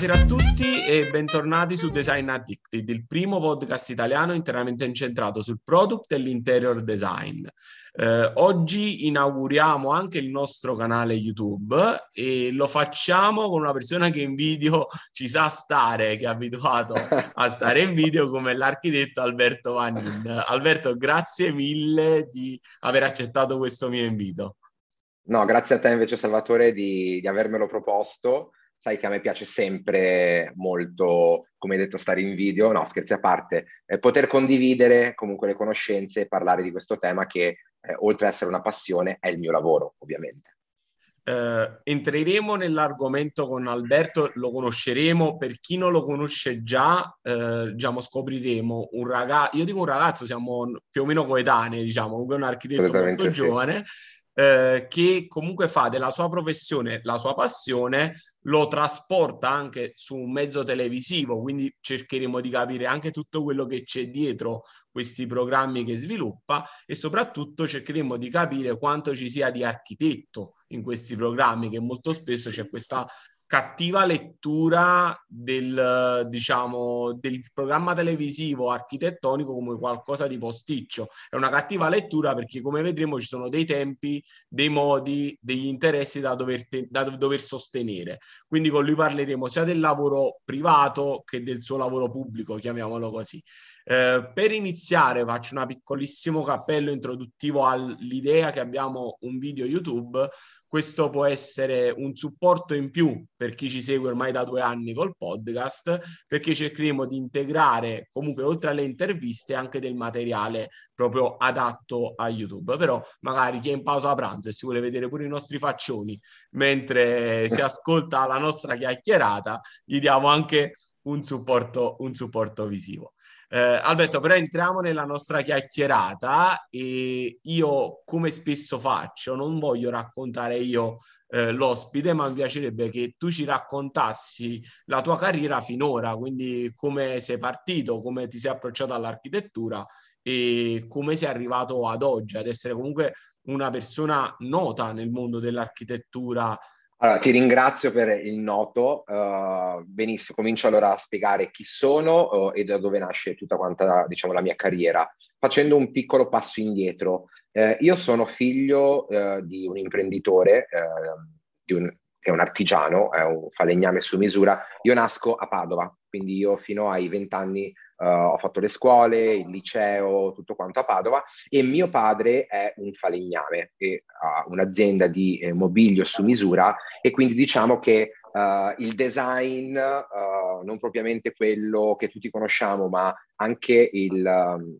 Buonasera a tutti e bentornati su Design Addicted, il primo podcast italiano interamente incentrato sul product e l'interior design. Eh, oggi inauguriamo anche il nostro canale YouTube e lo facciamo con una persona che in video ci sa stare, che è abituato a stare in video come l'architetto Alberto Vanin. Alberto, grazie mille di aver accettato questo mio invito. No, grazie a te invece Salvatore di, di avermelo proposto sai che a me piace sempre molto, come hai detto, stare in video, no, scherzi a parte, eh, poter condividere comunque le conoscenze e parlare di questo tema che, eh, oltre ad essere una passione, è il mio lavoro, ovviamente. Uh, entreremo nell'argomento con Alberto, lo conosceremo, per chi non lo conosce già, uh, diciamo, scopriremo un ragazzo, io dico un ragazzo, siamo più o meno coetanei, diciamo, comunque un architetto molto sì. giovane, eh, che comunque fa della sua professione la sua passione, lo trasporta anche su un mezzo televisivo, quindi cercheremo di capire anche tutto quello che c'è dietro questi programmi che sviluppa e soprattutto cercheremo di capire quanto ci sia di architetto in questi programmi, che molto spesso c'è questa cattiva lettura del, diciamo, del programma televisivo architettonico come qualcosa di posticcio. È una cattiva lettura perché, come vedremo, ci sono dei tempi, dei modi, degli interessi da dover, te- da dover sostenere. Quindi con lui parleremo sia del lavoro privato che del suo lavoro pubblico, chiamiamolo così. Eh, per iniziare faccio un piccolissimo cappello introduttivo all'idea che abbiamo un video YouTube questo può essere un supporto in più per chi ci segue ormai da due anni col podcast, perché cercheremo di integrare comunque oltre alle interviste anche del materiale proprio adatto a YouTube. Però magari chi è in pausa pranzo e si vuole vedere pure i nostri faccioni mentre si ascolta la nostra chiacchierata, gli diamo anche un supporto, un supporto visivo. Eh, Alberto, però entriamo nella nostra chiacchierata e io, come spesso faccio, non voglio raccontare io eh, l'ospite, ma mi piacerebbe che tu ci raccontassi la tua carriera finora, quindi come sei partito, come ti sei approcciato all'architettura e come sei arrivato ad oggi, ad essere comunque una persona nota nel mondo dell'architettura allora, ti ringrazio per il noto. Uh, benissimo, comincio allora a spiegare chi sono uh, e da dove nasce tutta quanta, diciamo, la mia carriera, facendo un piccolo passo indietro. Uh, io sono figlio di un imprenditore, di un, che è un artigiano, è un falegname su misura. Io nasco a Padova, quindi io fino ai vent'anni Uh, ho fatto le scuole, il liceo, tutto quanto a Padova e mio padre è un falegname e ha un'azienda di eh, mobilio su misura e quindi diciamo che uh, il design, uh, non propriamente quello che tutti conosciamo, ma anche il, um,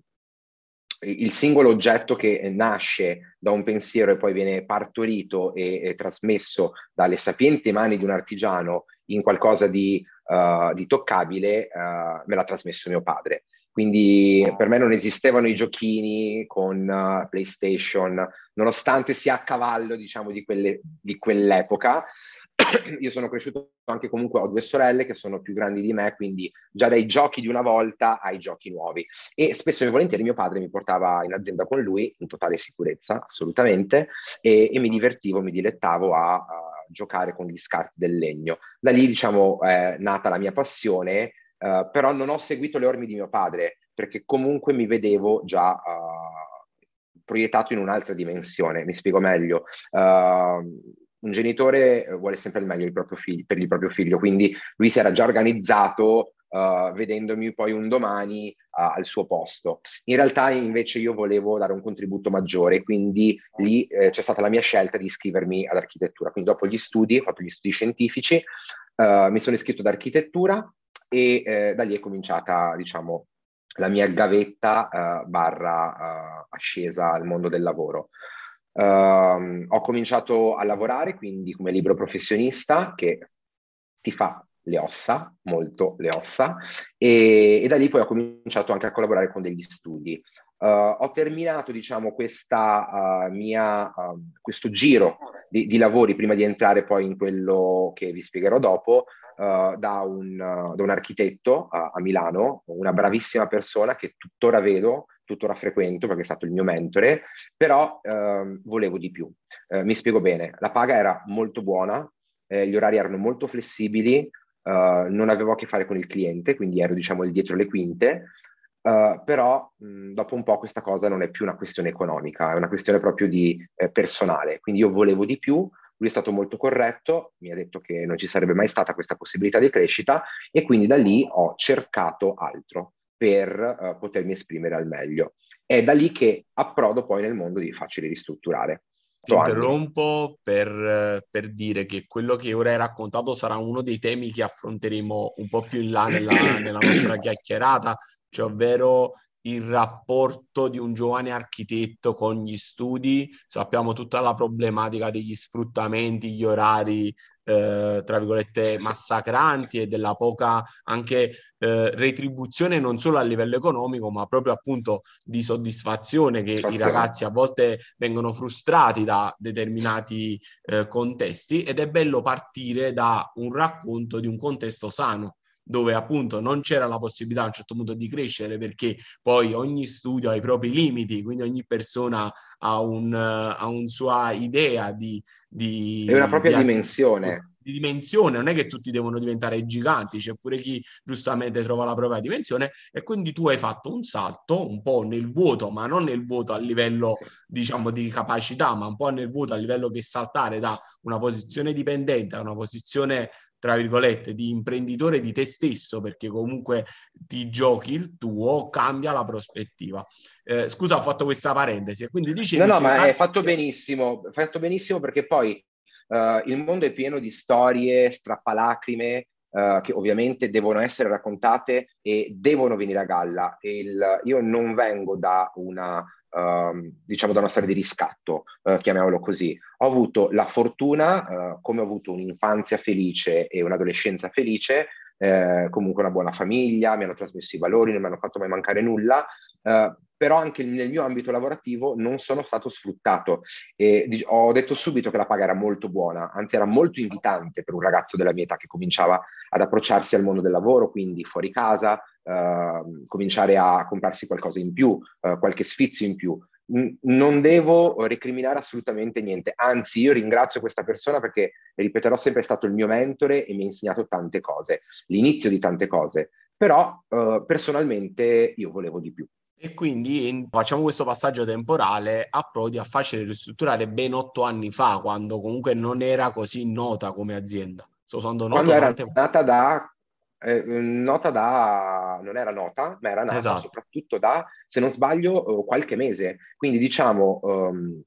il singolo oggetto che nasce da un pensiero e poi viene partorito e, e trasmesso dalle sapienti mani di un artigiano in qualcosa di uh, di toccabile uh, me l'ha trasmesso mio padre. Quindi per me non esistevano i giochini con uh, PlayStation, nonostante sia a cavallo, diciamo, di, quelle, di quell'epoca. Io sono cresciuto anche comunque, ho due sorelle che sono più grandi di me, quindi già dai giochi di una volta ai giochi nuovi. E spesso e volentieri mio padre mi portava in azienda con lui, in totale sicurezza, assolutamente, e, e mi divertivo, mi dilettavo a, a giocare con gli scarti del legno. Da lì, diciamo, è nata la mia passione, uh, però non ho seguito le orme di mio padre, perché comunque mi vedevo già uh, proiettato in un'altra dimensione. Mi spiego meglio. Uh, un genitore vuole sempre il meglio figlio, per il proprio figlio, quindi lui si era già organizzato uh, vedendomi poi un domani uh, al suo posto. In realtà invece io volevo dare un contributo maggiore, quindi lì eh, c'è stata la mia scelta di iscrivermi ad architettura. Quindi dopo gli studi, ho fatto gli studi scientifici, uh, mi sono iscritto ad architettura e eh, da lì è cominciata, diciamo, la mia gavetta barra ascesa al mondo del lavoro. Uh, ho cominciato a lavorare quindi come libero professionista che ti fa le ossa, molto le ossa, e, e, da lì poi ho cominciato anche a collaborare con degli studi. Uh, ho terminato, diciamo, questa, uh, mia, uh, questo giro di, di, lavori prima di entrare poi in quello che vi spiegherò dopo, da un, da, un, architetto a Milano, una bravissima persona che tuttora vedo, tuttora frequento perché è stato il mio mentore, però ehm, volevo di più. mi spiego bene, la paga era molto buona, eh, gli orari erano molto flessibili, uh, non avevo a che fare con il cliente, quindi ero diciamo il dietro le quinte, uh, però mh, dopo un po' questa cosa non è più una questione economica, è una questione proprio di eh, personale, quindi io volevo di più, lui è stato molto corretto, mi ha detto che non ci sarebbe mai stata questa possibilità di crescita e quindi da lì ho cercato altro per uh, potermi esprimere al meglio. È da lì che approdo poi nel mondo di facile ristrutturare. Ti interrompo per, per, dire che quello che ora hai raccontato sarà uno dei temi che affronteremo un po' più in là nella, nella nostra chiacchierata, cioè ovvero il rapporto di un giovane architetto con gli studi, sappiamo tutta la problematica degli sfruttamenti, gli orari, eh, tra virgolette, massacranti e della poca anche eh, retribuzione non solo a livello economico, ma proprio appunto di soddisfazione che i ragazzi a volte vengono frustrati da determinati eh, contesti. Ed è bello partire da un racconto di un contesto sano dove appunto non c'era la possibilità a un certo punto di crescere perché poi ogni studio ha i propri limiti, quindi ogni persona ha un, ha un sua idea di... di è una propria di dimensione. di dimensione, non è che tutti devono diventare giganti, c'è pure chi giustamente trova la propria dimensione e quindi tu hai fatto un salto un po' nel vuoto, ma non nel vuoto a livello diciamo di capacità, ma un po' nel vuoto a livello che saltare da una posizione dipendente a una posizione tra virgolette, di imprenditore di te stesso, perché comunque ti giochi il tuo, cambia la prospettiva. Eh, scusa, ho fatto questa parentesi. Quindi dicevi... No, no, ma hai fatto benissimo, fatto benissimo perché poi uh, il mondo è pieno di storie, strappalacrime, Uh, che ovviamente devono essere raccontate e devono venire a galla. Il, io non vengo da una Uh, diciamo da una storia di riscatto, uh, chiamiamolo così. Ho avuto la fortuna, uh, come ho avuto un'infanzia felice e un'adolescenza felice, eh, comunque una buona famiglia, mi hanno trasmesso i valori, non mi hanno fatto mai mancare nulla, eh, però anche nel mio ambito lavorativo non sono stato sfruttato. E ho detto subito che la paga era molto buona, anzi era molto invitante per un ragazzo della mia età che cominciava ad approcciarsi al mondo del lavoro, quindi fuori casa, eh, cominciare a comprarsi qualcosa in più, eh, qualche sfizio in più. Non devo recriminare assolutamente niente, anzi io ringrazio questa persona perché, ripeterò, sempre è stato il mio mentore e mi ha insegnato tante cose, l'inizio di tante cose, però eh, personalmente io volevo di più. E quindi facciamo questo passaggio temporale a Prodi a facile ristrutturare ben otto anni fa, quando comunque non era così nota come azienda. Sto usando nota quando era nata da, eh, nota da, non era nota, ma era nata esatto. soprattutto da, se non sbaglio, qualche mese. Quindi diciamo, um,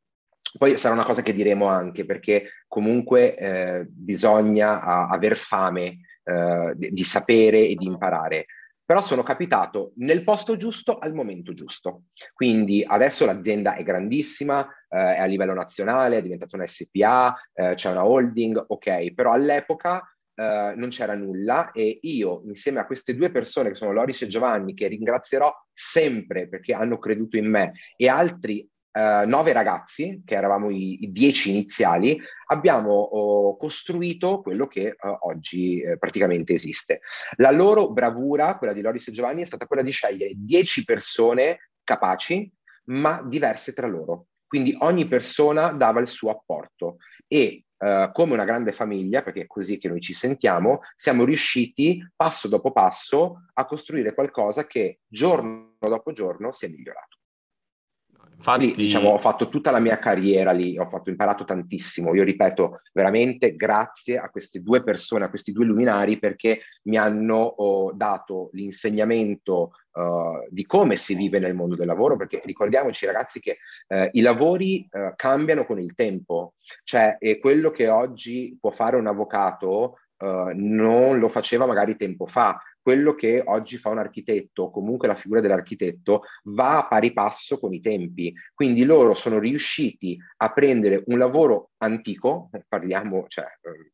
poi sarà una cosa che diremo anche, perché comunque eh, bisogna a, aver fame eh, di, di sapere e di imparare però sono capitato nel posto giusto al momento giusto. Quindi adesso l'azienda è grandissima, eh, è a livello nazionale, è diventata una SPA, eh, c'è una holding, ok, però all'epoca eh, non c'era nulla e io insieme a queste due persone che sono Loris e Giovanni, che ringrazierò sempre perché hanno creduto in me, e altri Uh, nove ragazzi, che eravamo i, i dieci iniziali, abbiamo uh, costruito quello che uh, oggi eh, praticamente esiste. La loro bravura, quella di Loris e Giovanni, è stata quella di scegliere dieci persone capaci, ma diverse tra loro. Quindi ogni persona dava il suo apporto e come una grande famiglia, perché è così che noi ci sentiamo, siamo riusciti passo dopo passo a costruire qualcosa che giorno dopo giorno si è migliorato. Infatti, diciamo, ho fatto tutta la mia carriera lì, ho fatto, imparato tantissimo. Io ripeto, veramente grazie a queste due persone, a questi due luminari, perché mi hanno oh, dato l'insegnamento uh, di come si vive nel mondo del lavoro, perché ricordiamoci ragazzi che uh, i lavori uh, cambiano con il tempo, cioè quello che oggi può fare un avvocato non lo faceva magari tempo fa quello che oggi fa un architetto, comunque la figura dell'architetto, va a pari passo con i tempi. Quindi loro sono riusciti a prendere un lavoro antico, parliamo, cioè, eh,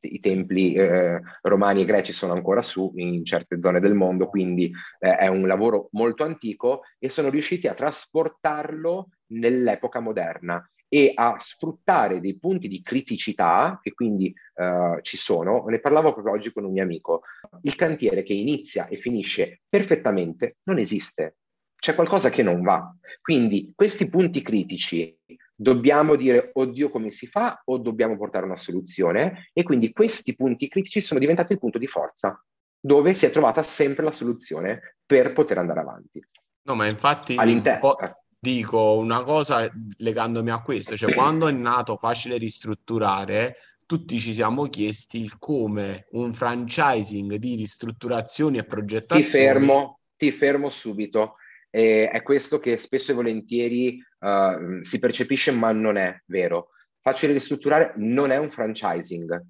i templi eh, romani e greci sono ancora su in certe zone del mondo, quindi eh, è un lavoro molto antico e sono riusciti a trasportarlo nell'epoca moderna e a sfruttare dei punti di criticità che quindi uh, ci sono. Ne parlavo proprio oggi con un mio amico. Il cantiere che inizia e finisce perfettamente non esiste. C'è qualcosa che non va. Quindi questi punti critici Dobbiamo dire, oddio, come si fa o dobbiamo portare una soluzione? E quindi questi punti critici sono diventati il punto di forza, dove si è trovata sempre la soluzione per poter andare avanti. No, ma infatti All'interno dico una cosa legandomi a questo, cioè quando è nato Facile Ristrutturare, tutti ci siamo chiesti il come un franchising di ristrutturazioni e progettazioni... Ti fermo, ti fermo subito. E è questo che spesso e volentieri uh, si percepisce, ma non è vero. Facile Ristrutturare non è un franchising,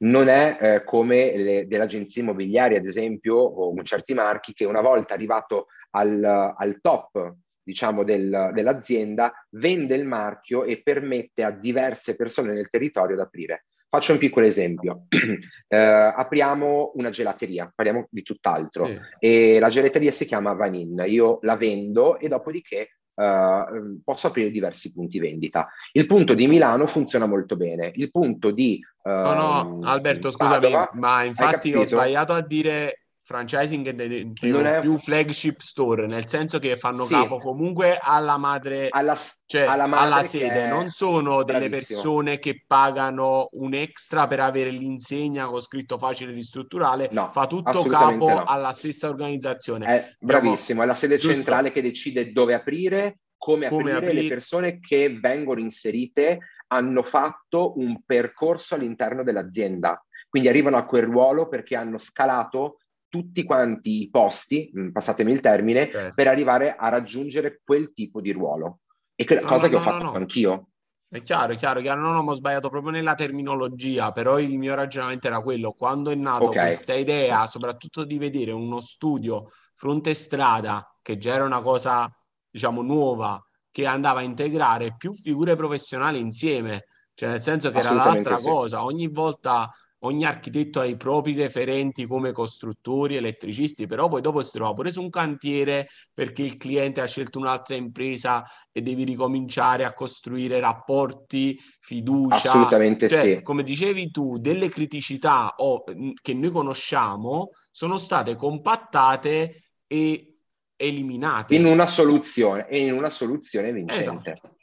non è eh, come le, delle agenzie immobiliari, ad esempio, o certi marchi, che una volta arrivato al, al top diciamo, del, dell'azienda, vende il marchio e permette a diverse persone nel territorio di aprire. Faccio un piccolo esempio. eh, apriamo una gelateria, parliamo di tutt'altro, sì. e la gelateria si chiama Vanin. Io la vendo e dopodiché Uh, posso aprire diversi punti vendita. Il punto di Milano funziona molto bene. Il punto di uh, no, no, Alberto, scusami, Padova, ma infatti ho sbagliato a dire franchising non è più flagship store, nel senso che fanno sì. capo comunque alla madre, alla, cioè alla, madre alla sede, non sono delle persone che pagano un extra per avere l'insegna con scritto facile ristrutturale, no, fa tutto capo no. alla stessa organizzazione. È bravissimo, è la sede giusto. centrale che decide dove aprire, come, come aprire, aprire, le persone che vengono inserite hanno fatto un percorso all'interno dell'azienda. Quindi arrivano a quel ruolo perché hanno scalato tutti quanti i posti, mm, passatemi il termine, certo. per arrivare a raggiungere quel tipo di ruolo. E che, no, cosa no, che ho fatto no, anch'io. È chiaro, è chiaro, chiaro, non ho sbagliato proprio nella terminologia, però il mio ragionamento era quello, quando è nata okay. questa idea, soprattutto di vedere uno studio fronte strada, che già era una cosa, diciamo, nuova, che andava a integrare più figure professionali insieme, cioè nel senso che era l'altra sì. cosa, ogni volta ogni architetto ha i propri referenti come costruttori, elettricisti, però poi dopo si trova pure su un cantiere perché il cliente ha scelto un'altra impresa e devi ricominciare a costruire rapporti, fiducia. Assolutamente cioè, sì. Come dicevi tu, delle criticità o, che noi conosciamo sono state compattate e eliminate. In una soluzione, e in una soluzione vincente. Esatto.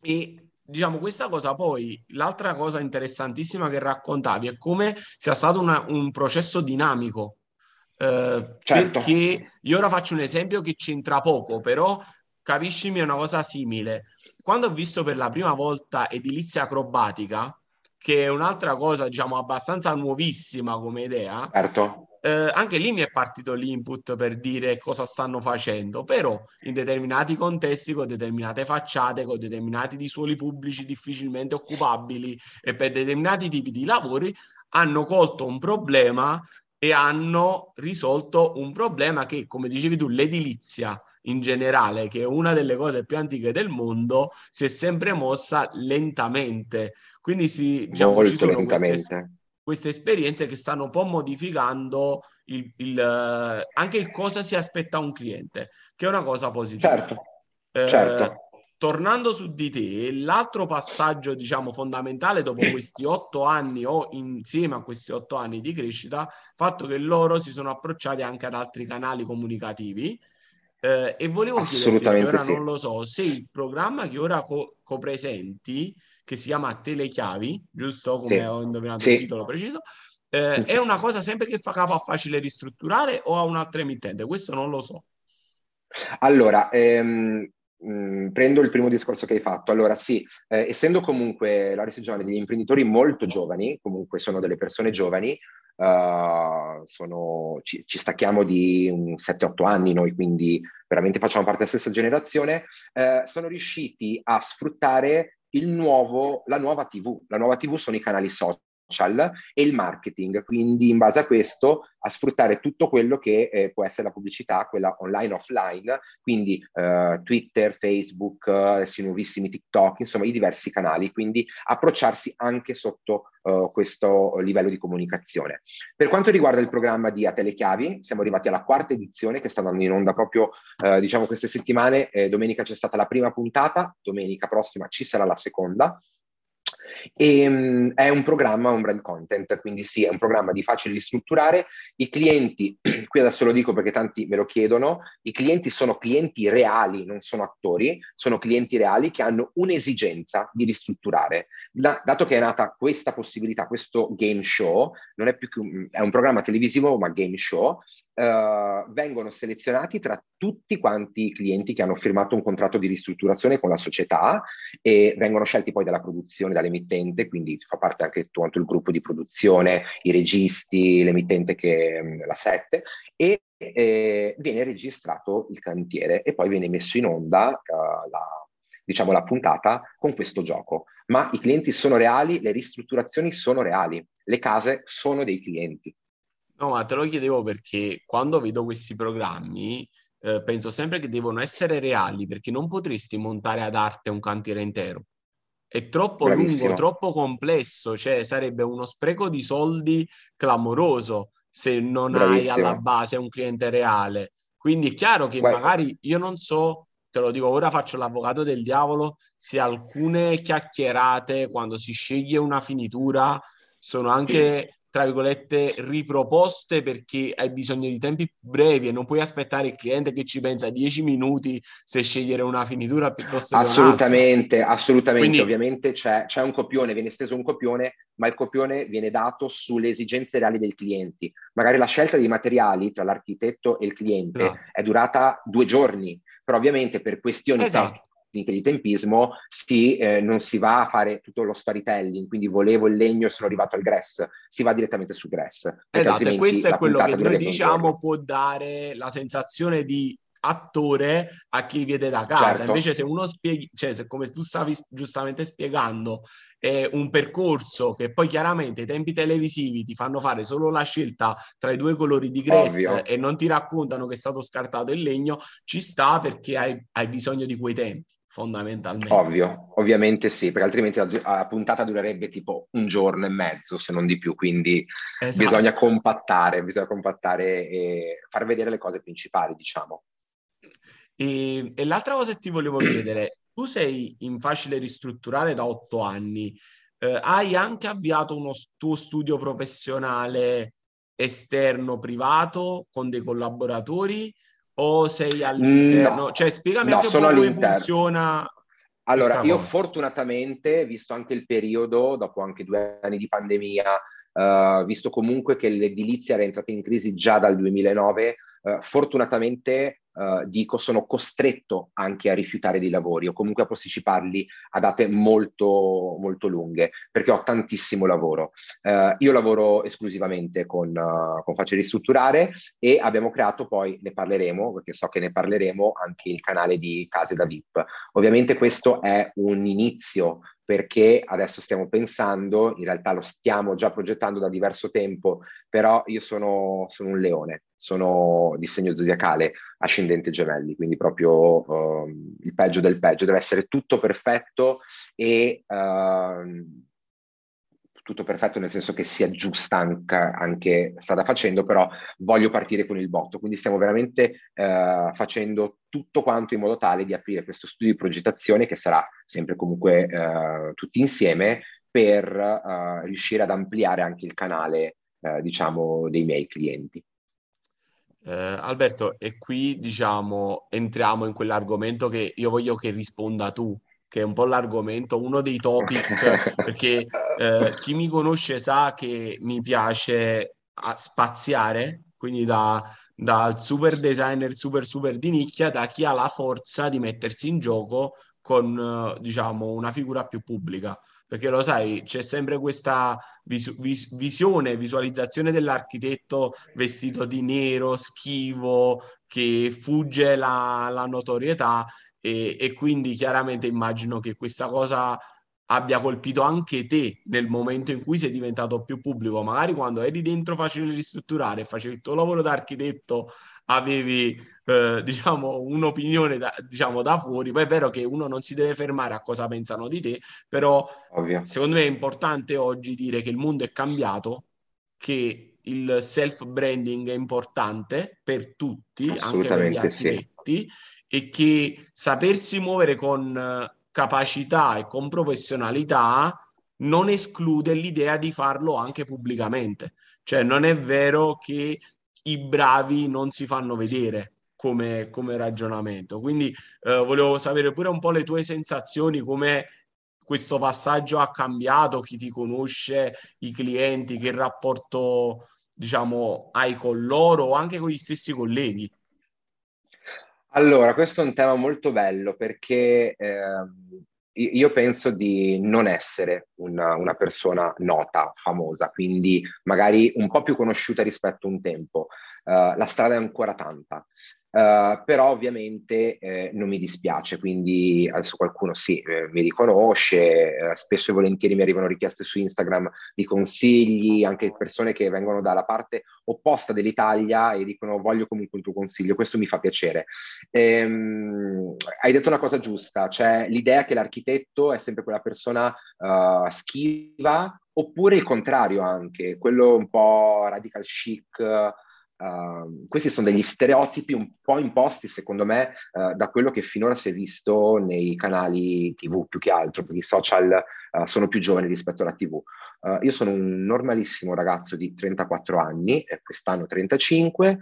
E diciamo, questa cosa poi, l'altra cosa interessantissima che raccontavi è come sia stato una, un processo dinamico. Eh, certo. Perché io ora faccio un esempio che c'entra poco, però capiscimi è una cosa simile. Quando ho visto per la prima volta edilizia acrobatica, che è un'altra cosa, diciamo, abbastanza nuovissima come idea, certo eh, anche lì mi è partito l'input per dire cosa stanno facendo, però in determinati contesti, con determinate facciate, con determinati di suoli pubblici difficilmente occupabili e per determinati tipi di lavori, hanno colto un problema e hanno risolto un problema che, come dicevi tu, l'edilizia in generale, che è una delle cose più antiche del mondo, si è sempre mossa lentamente. Quindi si, diciamo, ci sono lentamente. Queste, queste esperienze che stanno un po' modificando il, il, eh, anche il cosa si aspetta un cliente, che è una cosa positiva. Certo, eh, certo. Tornando su di te, l'altro passaggio, diciamo, fondamentale dopo questi otto anni o insieme a questi otto anni di crescita, fatto che loro si sono approcciati anche ad altri canali comunicativi, eh, e volevo chiederti, ora sì. non lo so, se il programma che ora co- copresenti che si chiama Telechiavi, giusto? Come sì. ho indovinato sì. il titolo preciso. Eh, è una cosa sempre che fa capo a facile ristrutturare o a un'altra emittente? Questo non lo so. Allora, ehm, mh, mm, prendo il primo discorso che hai fatto. Allora, sì, eh, essendo comunque la Regione degli imprenditori molto giovani, comunque sono delle persone giovani, uh, sono, ci, ci, stacchiamo di 7-8 anni noi, quindi veramente facciamo parte della stessa generazione, eh, sono riusciti a sfruttare nuovo, la nuova TV. La nuova TV sono i canali social e il marketing, quindi in base a questo a sfruttare tutto quello che eh, può essere la pubblicità, quella online offline, quindi eh, Twitter, Facebook, eh, i nuovissimi TikTok, insomma i diversi canali, quindi approcciarsi anche sotto eh, questo livello di comunicazione. Per quanto riguarda il programma di A Telechiavi, siamo arrivati alla quarta edizione che sta andando in onda proprio eh, diciamo queste settimane, eh, domenica c'è stata la prima puntata, domenica prossima ci sarà la seconda E, um, è un programma, un brand content, quindi sì, è un programma di facile ristrutturare. I clienti, qui adesso lo dico perché tanti me lo chiedono, i clienti sono clienti reali, non sono attori, sono clienti reali che hanno un'esigenza di ristrutturare. Da, dato che è nata questa possibilità, questo game show, non è più che è un programma televisivo, ma game show, uh, vengono selezionati tra tutti quanti i clienti che hanno firmato un contratto di ristrutturazione con la società e vengono scelti poi dalla produzione, dall'emittente, quindi fa parte anche tutto il gruppo di produzione, i registi, l'emittente che mm, la 7 e eh, viene registrato il cantiere e poi viene messo in onda uh, la, diciamo, la puntata con questo gioco. Ma i clienti sono reali, le ristrutturazioni sono reali, le case sono dei clienti. No, ma te lo chiedevo perché quando vedo questi programmi eh, penso sempre che devono essere reali perché non potresti montare ad arte un cantiere intero. È troppo Bravissimo. lungo, troppo complesso, cioè sarebbe uno spreco di soldi clamoroso se non Bravissimo. hai alla base un cliente reale. Quindi è chiaro che Guarda. magari io non so, te lo dico ora, faccio l'avvocato del diavolo, se alcune chiacchierate quando si sceglie una finitura sono anche tra virgolette, riproposte perché hai bisogno di tempi brevi e non puoi aspettare il cliente che ci pensa 10 minuti se scegliere una finitura piuttosto che Assolutamente, assolutamente. Quindi, Ovviamente c'è, c'è, un copione, viene steso un copione, ma il copione viene dato sulle esigenze reali dei clienti. Magari la scelta di materiali tra l'architetto e il cliente no. è durata due giorni, però ovviamente per questioni esatto tecniche di tempismo si, eh, non si va a fare tutto lo storytelling, quindi volevo il legno e sono arrivato al grass, si va direttamente su grass. Esatto, e questo è quello che noi diciamo può dare la sensazione di attore a chi vede da casa. Certo. Invece, se uno spieghi, cioè, se come tu stavi giustamente spiegando, è un percorso che poi chiaramente i tempi televisivi ti fanno fare solo la scelta tra i due colori di grass Ovvio. e non ti raccontano che è stato scartato il legno, ci sta perché hai, hai bisogno di quei tempi fondamentalmente. Ovvio, ovviamente sì, perché altrimenti la, la, puntata durerebbe tipo un giorno e mezzo, se non di più, quindi esatto. bisogna compattare, bisogna compattare e far vedere le cose principali, diciamo. E, e l'altra cosa che ti volevo chiedere, tu sei in facile ristrutturare da otto anni, eh, hai anche avviato uno tuo studio professionale esterno, privato, con dei collaboratori? O sei all'interno? No, cioè, spiegami no, po' come funziona. Allora, io fortunatamente, visto anche il periodo, dopo anche due anni di pandemia, uh, visto comunque che l'edilizia era entrata in crisi già dal 2009, uh, fortunatamente uh, dico, sono costretto anche a rifiutare dei lavori o comunque a posticiparli a date molto, molto lunghe, perché ho tantissimo lavoro. Uh, io lavoro esclusivamente con, uh, con Faccia Ristrutturare e abbiamo creato poi, ne parleremo, perché so che ne parleremo, anche il canale di Case da VIP. Ovviamente questo è un inizio perché adesso stiamo pensando, in realtà lo stiamo già progettando da diverso tempo, però io sono, sono un leone, sono di segno zodiacale ascendente gemelli, quindi proprio uh, il peggio del peggio, deve essere tutto perfetto e uh, tutto perfetto nel senso che si aggiusta anche, anche strada facendo, però voglio partire con il botto, quindi stiamo veramente uh, facendo tutto quanto in modo tale di aprire questo studio di progettazione che sarà sempre comunque uh, tutti insieme per uh, riuscire ad ampliare anche il canale, diciamo, dei miei clienti. Eh, Alberto, e qui diciamo entriamo in quell'argomento che io voglio che risponda tu, che è un po' l'argomento, uno dei topic, perché eh, chi mi conosce sa che mi piace spaziare, quindi da, dal super designer super super di nicchia, da chi ha la forza di mettersi in gioco con diciamo una figura più pubblica. Perché lo sai, c'è sempre questa vis- vis- visione, visualizzazione dell'architetto vestito di nero, schivo, che fugge la, la notorietà e, e quindi chiaramente immagino che questa cosa abbia colpito anche te nel momento in cui sei diventato più pubblico, magari quando eri dentro facile ristrutturare, facevi il tuo lavoro da architetto avevi eh, diciamo un'opinione da, diciamo da fuori poi è vero che uno non si deve fermare a cosa pensano di te però Ovvio. secondo me è importante oggi dire che il mondo è cambiato che il self branding è importante per tutti anche per gli architetti sì. e che sapersi muovere con capacità e con professionalità non esclude l'idea di farlo anche pubblicamente. Cioè non è vero che i bravi non si fanno vedere come, come ragionamento. Quindi eh, volevo sapere pure un po' le tue sensazioni, come questo passaggio ha cambiato, chi ti conosce, i clienti, che rapporto diciamo hai con loro o anche con gli stessi colleghi. Allora, questo è un tema molto bello perché eh, io penso di non essere una, una, persona nota, famosa, quindi magari un po' più conosciuta rispetto a un tempo. Uh, la strada è ancora tanta. Uh, però ovviamente eh, non mi dispiace, quindi adesso qualcuno sì, eh, mi riconosce, eh, spesso e volentieri mi arrivano richieste su Instagram di consigli, anche persone che vengono dalla parte opposta dell'Italia e dicono voglio comunque un tuo consiglio, questo mi fa piacere. Ehm, hai detto una cosa giusta, cioè l'idea che l'architetto è sempre quella persona uh, schiva, oppure il contrario anche, quello un po' radical chic, Uh, questi sono degli stereotipi un po' imposti, secondo me, uh, da quello che finora si è visto nei canali TV più che altro, perché i social uh, sono più giovani rispetto alla TV. io sono un normalissimo ragazzo di 34 anni, quest'anno 35,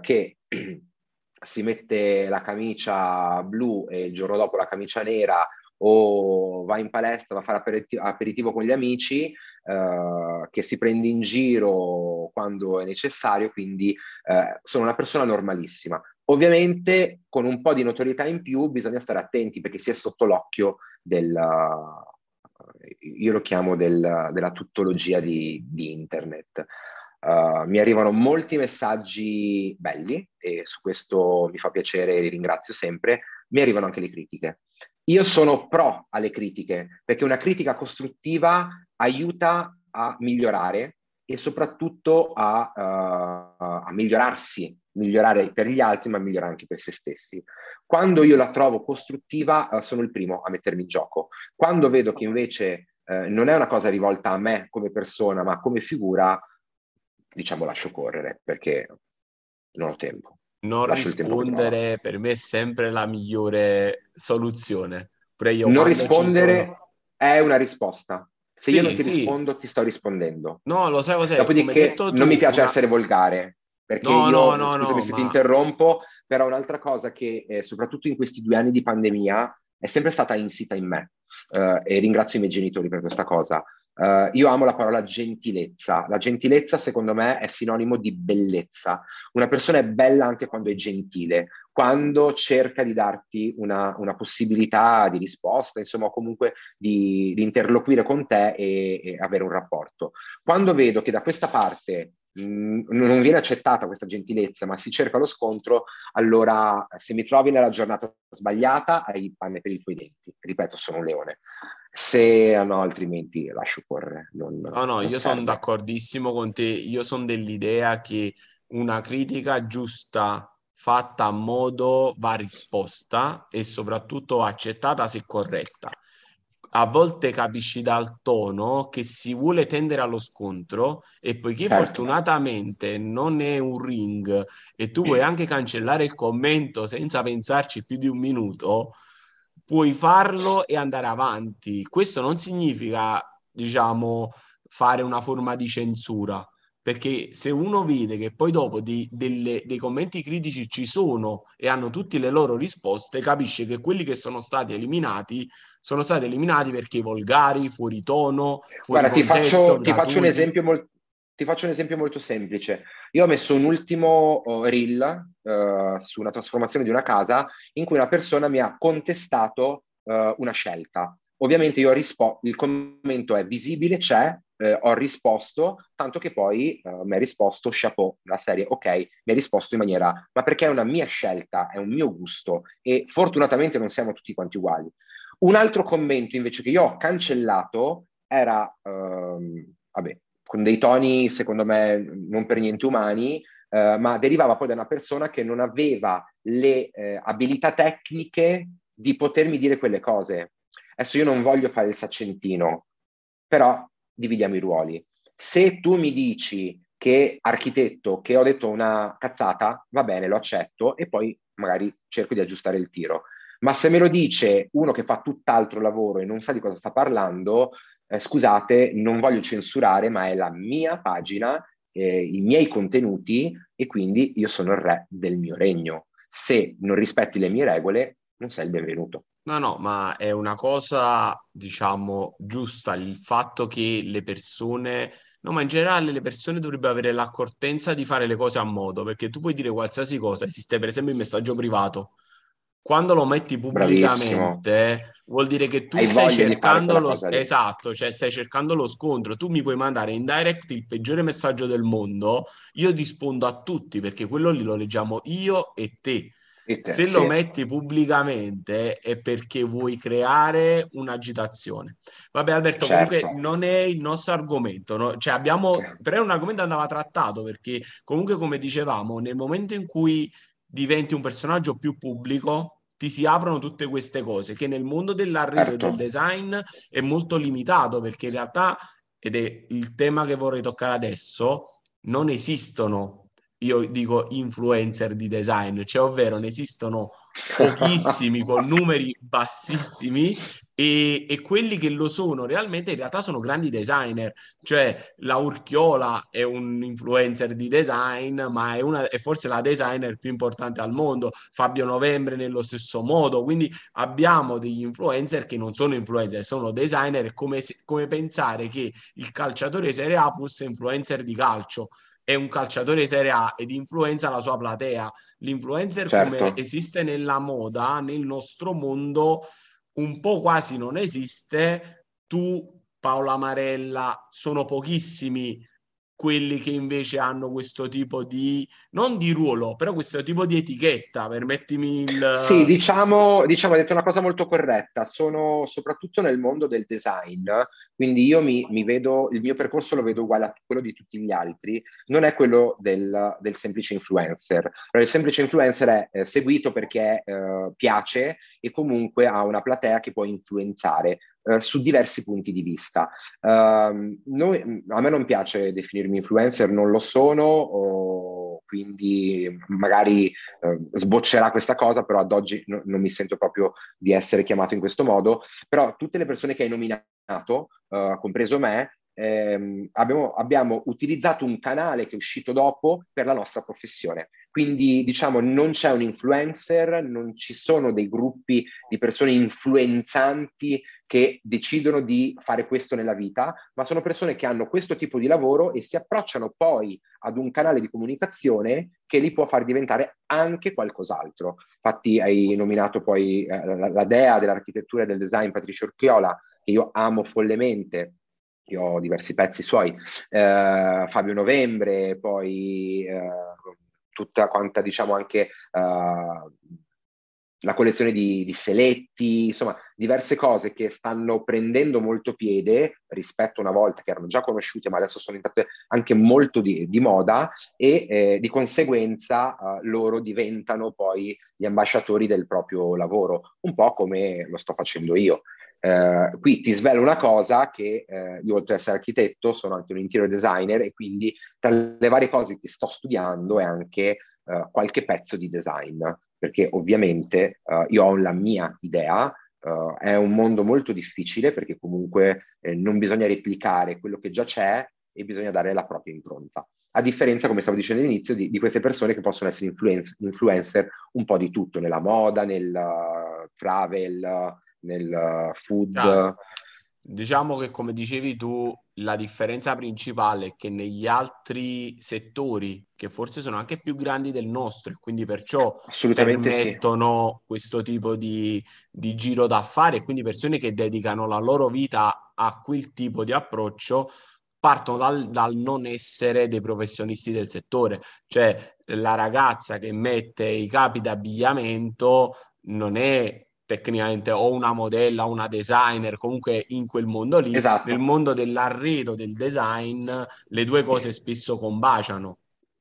che si mette la camicia blu e il giorno dopo la camicia nera o va in palestra, va a fare aperitivo con gli amici, eh, che si prende in giro quando è necessario, quindi eh, sono una persona normalissima. Ovviamente con un po' di notorietà in più bisogna stare attenti perché si è sotto l'occhio del, io lo chiamo del, della tuttologia di, di internet. Uh, mi arrivano molti messaggi belli e su questo mi fa piacere e li ringrazio sempre. Mi arrivano anche le critiche. Io sono pro alle critiche, perché una critica costruttiva aiuta a migliorare e soprattutto a, uh, a, migliorarsi, migliorare per gli altri, ma migliorare anche per se stessi. Quando io la trovo costruttiva, uh, sono il primo a mettermi in gioco. Quando vedo che invece uh, non è una cosa rivolta a me come persona, ma come figura, diciamo lascio correre, perché non ho tempo non rispondere per me è sempre la migliore soluzione. non rispondere sono... è una risposta. Se sì, io non ti sì. rispondo, ti sto rispondendo. No, lo sai cos'è? Dopodiché tu, non mi piace una... essere volgare, perché no, io, no, no, scusami no, se ma... ti interrompo, però un'altra cosa che eh, soprattutto in questi due anni di pandemia è sempre stata insita in me, uh, e ringrazio i miei genitori per questa cosa. Uh, io amo la parola gentilezza. La gentilezza, secondo me, è sinonimo di bellezza. Una persona è bella anche quando è gentile, quando cerca di darti una, una possibilità di risposta, insomma, comunque di, di interloquire con te e, e, avere un rapporto. Quando vedo che da questa parte non viene accettata questa gentilezza, ma si cerca lo scontro, allora se mi trovi nella giornata sbagliata, hai il pane per i tuoi denti. Ripeto, sono un leone se no, altrimenti lascio correre. Non, no, no, io sono d'accordissimo con te. Io sono dell'idea che una critica giusta fatta a modo va risposta e soprattutto accettata se corretta. A volte capisci dal tono che si vuole tendere allo scontro e poiché certo. fortunatamente non è un ring e tu puoi anche cancellare il commento senza pensarci più di un minuto, puoi farlo e andare avanti. Questo non significa, diciamo, fare una forma di censura, perché se uno vede che poi dopo di, delle, dei commenti critici ci sono e hanno tutte le loro risposte, capisce che quelli che sono stati eliminati sono stati eliminati perché volgari, fuori tono, fuori Guarda, contesto, ti faccio, ti faccio un esempio molto ti faccio un esempio molto semplice. Io ho messo un ultimo uh, reel uh, su una trasformazione di una casa in cui una persona mi ha contestato uh, una scelta. Ovviamente io ho risposto, il commento è visibile, c'è, eh, ho risposto, tanto che poi mi ha risposto chapeau, la serie, ok, mi ha risposto in maniera, ma perché è una mia scelta, è un mio gusto e fortunatamente non siamo tutti quanti uguali. Un altro commento invece che io ho cancellato era, ehm, vabbè, con dei toni secondo me non per niente umani, eh, ma derivava poi da una persona che non aveva le eh, abilità tecniche di potermi dire quelle cose. Adesso io non voglio fare il saccentino, però dividiamo i ruoli. Se tu mi dici che architetto, che ho detto una cazzata, va bene, lo accetto e poi magari cerco di aggiustare il tiro. Ma se me lo dice uno che fa tutt'altro lavoro e non sa di cosa sta parlando, eh, scusate, non voglio censurare, ma è la mia pagina, eh, i miei contenuti e quindi io sono il re del mio regno. Se non rispetti le mie regole, non sei il benvenuto. No, no, ma è una cosa, diciamo, giusta il fatto che le persone, no, ma in generale le persone dovrebbero avere l'accortenza di fare le cose a modo, perché tu puoi dire qualsiasi cosa, esiste per esempio il messaggio privato. Quando lo metti pubblicamente Bravissimo. vuol dire che tu Hai stai cercando lo esatto, cioè stai cercando lo scontro. Tu mi puoi mandare in direct il peggiore messaggio del mondo, io rispondo a tutti perché quello lì lo leggiamo io e te se lo metti pubblicamente è perché vuoi creare un'agitazione. Vabbè, Alberto, certo. comunque non è il nostro argomento, no? cioè abbiamo, certo. però è un argomento che andava trattato perché comunque, come dicevamo, nel momento in cui diventi un personaggio più pubblico, ti si aprono tutte queste cose che nel mondo dell'arredo certo. e del design è molto limitato perché in realtà, ed è il tema che vorrei toccare adesso, non esistono io dico influencer di design, cioè ovvero ne esistono pochissimi con numeri bassissimi e, e, quelli che lo sono realmente in realtà sono grandi designer, cioè la Urchiola è un influencer di design, ma è, una, è forse la designer più importante al mondo, Fabio Novembre nello stesso modo, quindi abbiamo degli influencer che non sono influencer, sono designer, è come, come pensare che il calciatore Serie A fosse influencer di calcio, è un calciatore Serie A ed influenza la sua platea. L'influencer certo. come esiste nella moda, nel nostro mondo, un po' quasi non esiste. Tu, Paola Marella, sono pochissimi quelli che invece hanno questo tipo di, non di ruolo, però questo tipo di etichetta, permettimi il... Sì, diciamo, diciamo, hai detto una cosa molto corretta, sono soprattutto nel mondo del design, quindi io mi, mi vedo, il mio percorso lo vedo uguale a quello di tutti gli altri, non è quello del, del semplice influencer. il semplice influencer è eh, seguito perché eh, piace e comunque ha una platea che può influenzare eh, su diversi punti di vista. Uh, noi, a me non piace definirmi influencer, non lo sono, o, quindi magari uh, sboccerà questa cosa, però ad oggi no, non mi sento proprio di essere chiamato in questo modo. Però tutte le persone che hai nominato, uh, compreso me, ehm, abbiamo, abbiamo, utilizzato un canale che è uscito dopo per la nostra professione. Quindi diciamo non c'è un influencer, non ci sono dei gruppi di persone influenzanti che decidono di fare questo nella vita, ma sono persone che hanno questo tipo di lavoro e si approcciano poi ad un canale di comunicazione che li può far diventare anche qualcos'altro. Infatti hai nominato poi eh, la, la dea dell'architettura e del design Patricio Urchiola, che io amo follemente, io ho diversi pezzi suoi, eh, Fabio Novembre, poi eh, tutta quanta diciamo anche uh, la collezione di, di, Seletti, insomma diverse cose che stanno prendendo molto piede rispetto a una volta che erano già conosciute ma adesso sono diventate anche molto di, di moda e eh, di conseguenza uh, loro diventano poi gli ambasciatori del proprio lavoro, un po' come lo sto facendo io. Eh, qui ti svelo una cosa che eh, io oltre ad essere architetto sono anche un interior designer e quindi tra le varie cose che sto studiando è anche eh, qualche pezzo di design, perché ovviamente eh, io ho la mia idea, eh, è un mondo molto difficile perché comunque non bisogna replicare quello che già c'è e bisogna dare la propria impronta. A differenza, come stavo dicendo all'inizio, di, di queste persone che possono essere influencer, influencer un po' di tutto, nella moda, nel travel, nel food. Chiaro. Diciamo che come dicevi tu, la differenza principale è che negli altri settori, che forse sono anche più grandi del nostro, e quindi perciò permettono sì. questo tipo di, di giro d'affari, e quindi persone che dedicano la loro vita a quel tipo di approccio, partono dal, dal, non essere dei professionisti del settore, cioè la ragazza che mette i capi d'abbigliamento non è tecnicamente o una modella o una designer, comunque in quel mondo lì, esatto. nel mondo dell'arredo, del design, le due cose spesso combaciano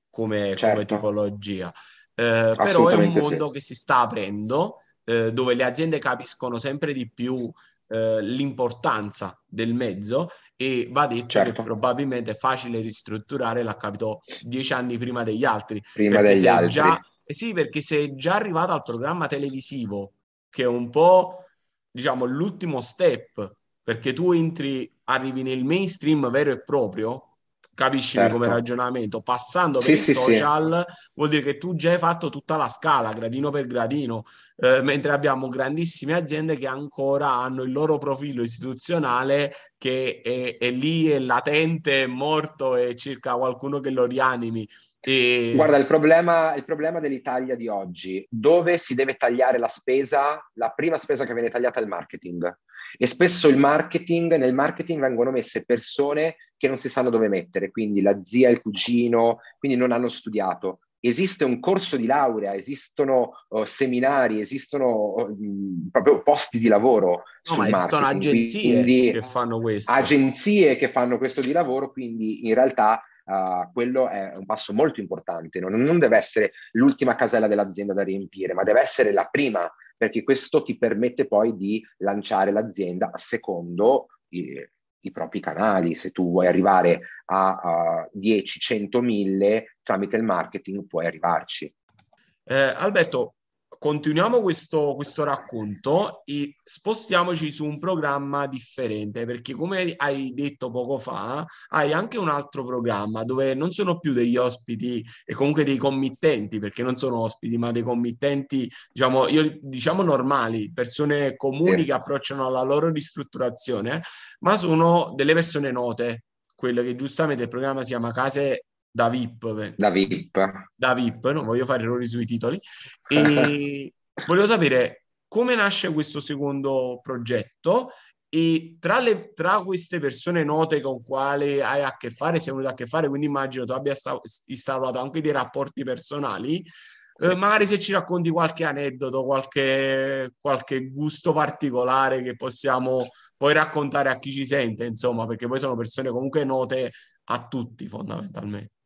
come, certo. come tipologia. Eh, però è un mondo sì. che si sta aprendo, eh, dove le aziende capiscono sempre di più eh, l'importanza del mezzo e va detto certo. che probabilmente è facile ristrutturare, l'ha capito dieci anni prima degli altri. Prima degli altri. Già, eh sì, perché se è già arrivato al programma televisivo che è un po', diciamo, l'ultimo step, perché tu entri arrivi nel mainstream vero e proprio, capisci certo. come ragionamento, passando per sì, i social sì. vuol dire che tu già hai fatto tutta la scala, gradino per gradino, eh, mentre abbiamo grandissime aziende che ancora hanno il loro profilo istituzionale che è, è lì, è latente, è morto e cerca qualcuno che lo rianimi. E... Guarda, il problema, il problema dell'Italia di oggi, dove si deve tagliare la spesa, la prima spesa che viene tagliata è il marketing. E spesso il marketing, nel marketing vengono messe persone che non si sanno dove mettere, quindi la zia, il cugino, quindi non hanno studiato. Esiste un corso di laurea, esistono uh, seminari, esistono uh, proprio posti di lavoro. No, ma esistono agenzie quindi, che fanno questo. Agenzie che fanno questo di lavoro, quindi in realtà Uh, quello è un passo molto importante. Non, non, deve essere l'ultima casella dell'azienda da riempire, ma deve essere la prima, perché questo ti permette poi di lanciare l'azienda secondo i, i propri canali. Se tu vuoi arrivare a, a 10, 100, 1000, tramite il marketing puoi arrivarci. Eh, Alberto, continuiamo questo, questo, racconto e spostiamoci su un programma differente perché come hai detto poco fa hai anche un altro programma dove non sono più degli ospiti e comunque dei committenti perché non sono ospiti ma dei committenti diciamo, io, diciamo normali persone comuni sì. che approcciano alla loro ristrutturazione ma sono delle persone note quello che giustamente il programma si chiama Case da VIP. Da VIP. Da VIP, non voglio fare errori sui titoli. E volevo sapere come nasce questo secondo progetto e tra, le, tra, queste persone note con quali hai a che fare, sei venuto a che fare, quindi immagino tu abbia sta- instaurato anche dei rapporti personali. Eh, magari se ci racconti qualche aneddoto, qualche, qualche gusto particolare che possiamo poi raccontare a chi ci sente, insomma, perché poi sono persone comunque note a tutti fondamentalmente.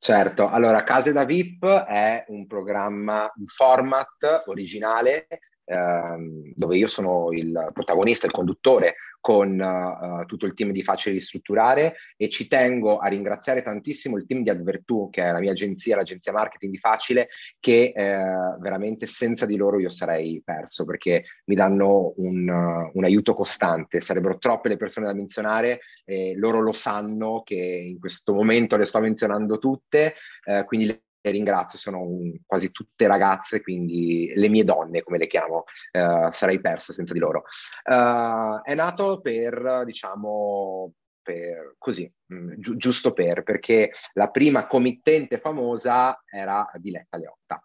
Certo, allora Case da VIP è un programma, un format originale ehm, dove io sono il protagonista, il conduttore con uh, tutto il team di Facile Ristrutturare e ci tengo a ringraziare tantissimo il team di Advertu, che è la mia agenzia, l'agenzia marketing di Facile, che eh, veramente senza di loro io sarei perso perché mi danno un, uh, un aiuto costante. Sarebbero troppe le persone da menzionare, e loro lo sanno che in questo momento le sto menzionando tutte, eh, quindi ringrazio, sono un, quasi tutte ragazze, quindi le mie donne, come le chiamo, uh, sarei persa senza di loro. Uh, è nato per, diciamo, per, così, mm, gi- giusto per, perché la prima committente famosa era Diletta Leotta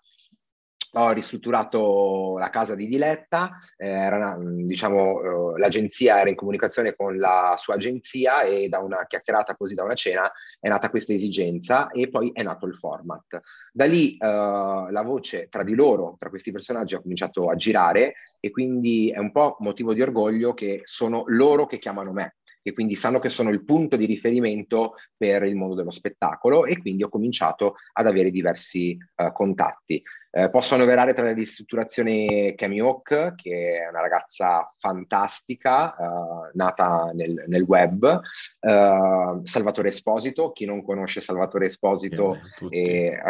ho ristrutturato la casa di Diletta, eh, era, diciamo, eh, l'agenzia era in comunicazione con la sua agenzia e da una chiacchierata così, da una cena, è nata questa esigenza e poi è nato il format. Da lì eh, la voce tra di loro, tra questi personaggi, ha cominciato a girare e quindi è un po' motivo di orgoglio che sono loro che chiamano me e quindi sanno che sono il punto di riferimento per il mondo dello spettacolo e quindi ho cominciato ad avere diversi uh, contatti. Eh, posso annoverare tra le ristrutturazioni Cami Hawk, che è una ragazza fantastica, uh, nata nel, nel web, uh, Salvatore Esposito, chi non conosce Salvatore Esposito tutti. E,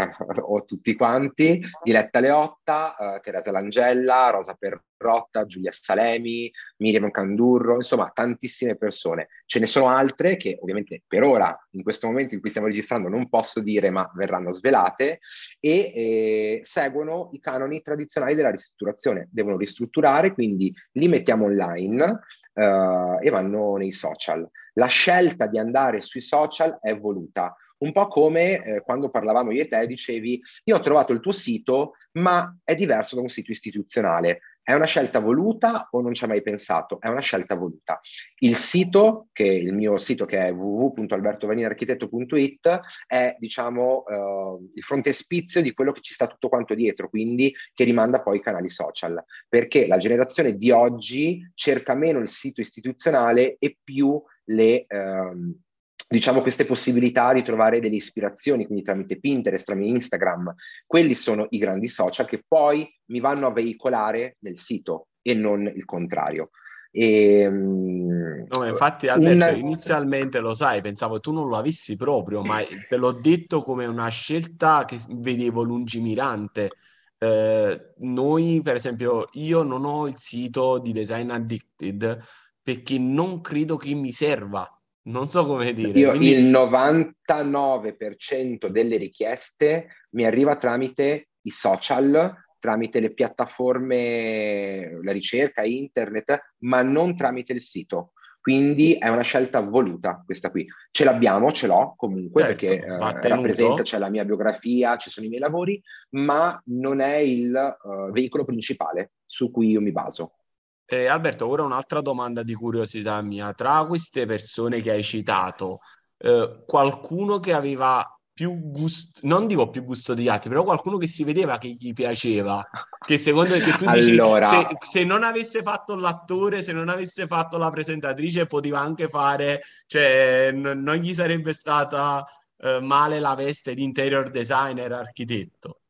o tutti quanti, Diletta Leotta, Teresa Langella, Rosa Perrotta, Giulia Salemi, Miriam Candurro, insomma tantissime persone. Ce ne sono altre che ovviamente per ora, in questo momento in cui stiamo registrando, non posso dire, ma verranno svelate e eh, seguono i canoni tradizionali della ristrutturazione. Devono ristrutturare, quindi li mettiamo online eh, e vanno nei social. La scelta di andare sui social è voluta. Un po' come eh, quando parlavamo io e te, dicevi, io ho trovato il tuo sito, ma è diverso da un sito istituzionale. È una scelta voluta o non ci hai mai pensato? È una scelta voluta. Il sito, che il mio sito che è www.albertovaninarchitetto.it, è diciamo uh, il frontespizio di quello che ci sta tutto quanto dietro, quindi che rimanda poi ai canali social, perché la generazione di oggi cerca meno il sito istituzionale e più le... Uh, diciamo, queste possibilità di trovare delle ispirazioni, quindi tramite Pinterest, tramite Instagram. Quelli sono i grandi social che poi mi vanno a veicolare nel sito e non il contrario. E, ehm, no, infatti Alberto, una... inizialmente lo sai, pensavo tu non lo avessi proprio, ma te l'ho detto come una scelta che vedevo lungimirante. Eh, noi, per esempio, io non ho il sito di Design Addicted perché non credo che mi serva. Non so come dire. Io Quindi... il 99% delle richieste mi arriva tramite i social, tramite le piattaforme, la ricerca, internet, ma non tramite il sito. Quindi è una scelta voluta questa qui. Ce l'abbiamo, ce l'ho comunque certo, perché eh, rappresenta, c'è la mia biografia, ci sono i miei lavori, ma non è il uh, veicolo principale su cui io mi baso. Eh, Alberto, ora un'altra domanda di curiosità mia. Tra queste persone che hai citato, eh, qualcuno che aveva più gusto, non dico più gusto degli altri, però qualcuno che si vedeva che gli piaceva, che secondo che tu dici allora... se, se, non avesse fatto l'attore, se non avesse fatto la presentatrice, poteva anche fare, cioè n- non gli sarebbe stata uh, male la veste di interior designer, architetto.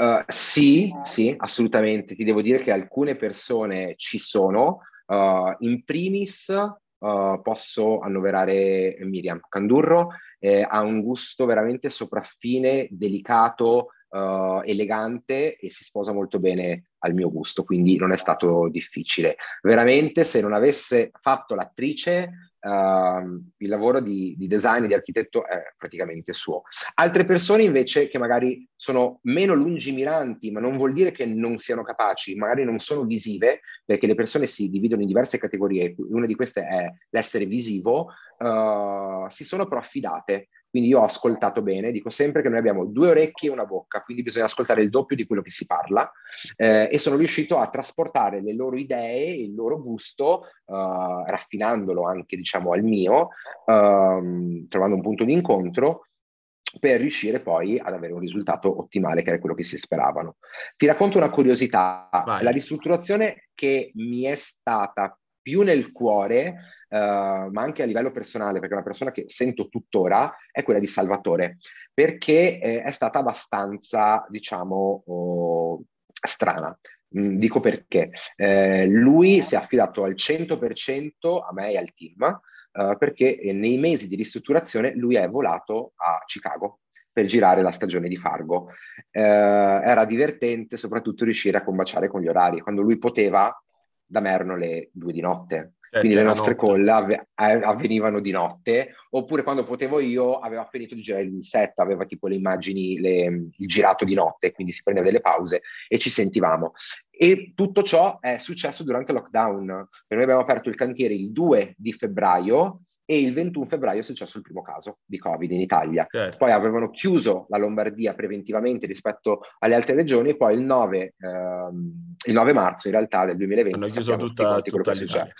Uh, sì, sì, assolutamente. Ti devo dire che alcune persone ci sono. Uh, in primis uh, posso annoverare Miriam Candurro, eh, ha un gusto veramente sopraffine, delicato, elegante e si sposa molto bene al mio gusto, quindi non è stato difficile. Veramente se non avesse fatto l'attrice, uh, il lavoro di, di design di architetto è praticamente suo. Altre persone invece che magari sono meno lungimiranti, ma non vuol dire che non siano capaci, magari non sono visive, perché le persone si dividono in diverse categorie, una di queste è l'essere visivo, uh, si sono però affidate quindi io ho ascoltato bene, dico sempre che noi abbiamo due orecchie e una bocca, quindi bisogna ascoltare il doppio di quello che si parla eh, e sono riuscito a trasportare le loro idee, il loro gusto, uh, raffinandolo anche diciamo al mio, uh, trovando un punto di incontro per riuscire poi ad avere un risultato ottimale che era quello che si speravano. Ti racconto una curiosità, Vai. la ristrutturazione che mi è stata più nel cuore, uh, ma anche a livello personale, perché è una persona che sento tuttora, è quella di Salvatore, perché eh, è stata abbastanza, diciamo, oh, strana. Mm, dico perché. Eh, lui si è affidato al 100% a me e al team, uh, perché eh, nei mesi di ristrutturazione lui è volato a Chicago per girare la stagione di Fargo. Eh, era divertente soprattutto riuscire a combaciare con gli orari. Quando lui poteva, da me erano le due di notte. Certo, Quindi le nostre notte. call av- avvenivano di notte, oppure quando potevo io aveva finito di girare il set, aveva tipo le immagini, le, il girato di notte, quindi si prendeva delle pause e ci sentivamo. E tutto ciò è successo durante il lockdown. Noi abbiamo aperto il cantiere il 2 di febbraio e il 21 febbraio è successo il primo caso di Covid in Italia. Certo. Poi avevano chiuso la Lombardia preventivamente rispetto alle altre regioni e poi il 9, ehm, il 9 marzo in realtà del 2020 hanno chiuso tutta, tutta l'Italia.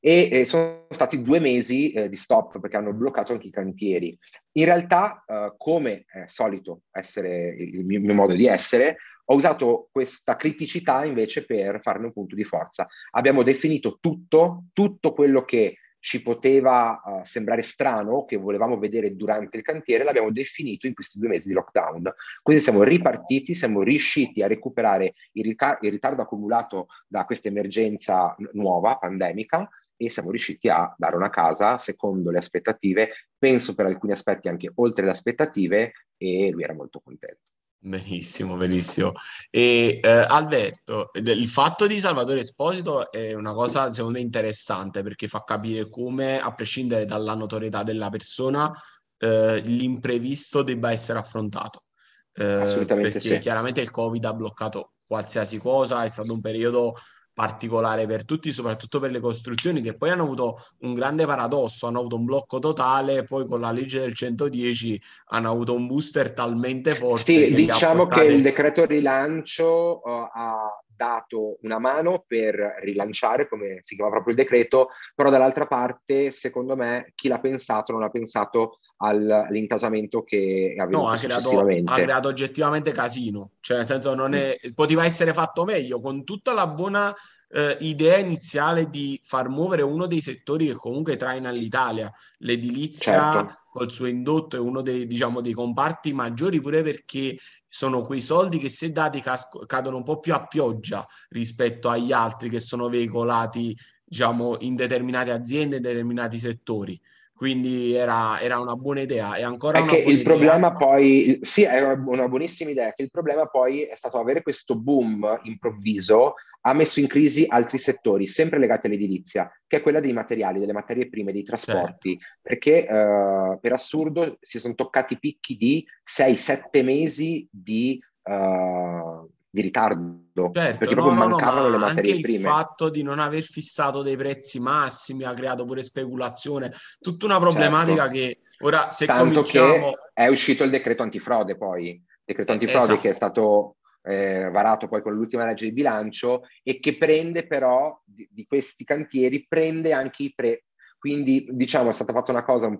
E, e, sono stati due mesi eh, di stop perché hanno bloccato anche i cantieri. In realtà, eh, come è solito essere il mio, il mio modo di essere, ho usato questa criticità invece per farne un punto di forza. Abbiamo definito tutto, tutto quello che ci poteva uh, sembrare strano, che volevamo vedere durante il cantiere, l'abbiamo definito in questi due mesi di lockdown. Quindi siamo ripartiti, siamo riusciti a recuperare il, ricar- il ritardo accumulato da questa emergenza nuova, pandemica, e siamo riusciti a dare una casa secondo le aspettative, penso per alcuni aspetti anche oltre le aspettative, e lui era molto contento. Benissimo, benissimo. E eh, Alberto, il fatto di Salvatore Esposito è una cosa secondo me interessante perché fa capire come, a prescindere dalla notorietà della persona, eh, l'imprevisto debba essere affrontato. Eh, Assolutamente perché sì. chiaramente il Covid ha bloccato qualsiasi cosa, è stato un periodo particolare per tutti, soprattutto per le costruzioni che poi hanno avuto un grande paradosso, hanno avuto un blocco totale, poi con la legge del 110 hanno avuto un booster talmente forte. Sì, diciamo portate... che il decreto rilancio uh, ha dato una mano per rilanciare, come si chiama proprio il decreto, però dall'altra parte, secondo me, chi l'ha pensato non ha pensato al, all'intasamento che avvenuto no, ha creato, ha creato oggettivamente casino, cioè nel senso non è, poteva essere fatto meglio, con tutta la buona eh, idea iniziale di far muovere uno dei settori che comunque traina l'Italia, l'edilizia certo. col suo indotto è uno dei, diciamo, dei comparti maggiori pure perché sono quei soldi che se dati casco, cadono un po' più a pioggia rispetto agli altri che sono veicolati diciamo in determinate aziende, in determinati settori quindi era, era una buona idea. È ancora è che il idea. problema poi, sì, è una buonissima idea, che il problema poi è stato avere questo boom improvviso, ha messo in crisi altri settori, sempre legati all'edilizia, che è quella dei materiali, delle materie prime, dei trasporti, certo. perché uh, per assurdo si sono toccati picchi di 6-7 mesi di... Uh, di ritardo certo, perché no, proprio no, mancavano no, le materie anche prime. Il fatto di non aver fissato dei prezzi massimi ha creato pure speculazione, tutta una problematica certo. che ora se Tanto cominciamo... che è uscito il decreto antifrode poi, il decreto antifrode esatto. che è stato eh, varato poi con l'ultima legge di bilancio e che prende però di, di questi cantieri, prende anche i pre. Quindi diciamo è stata fatta una cosa un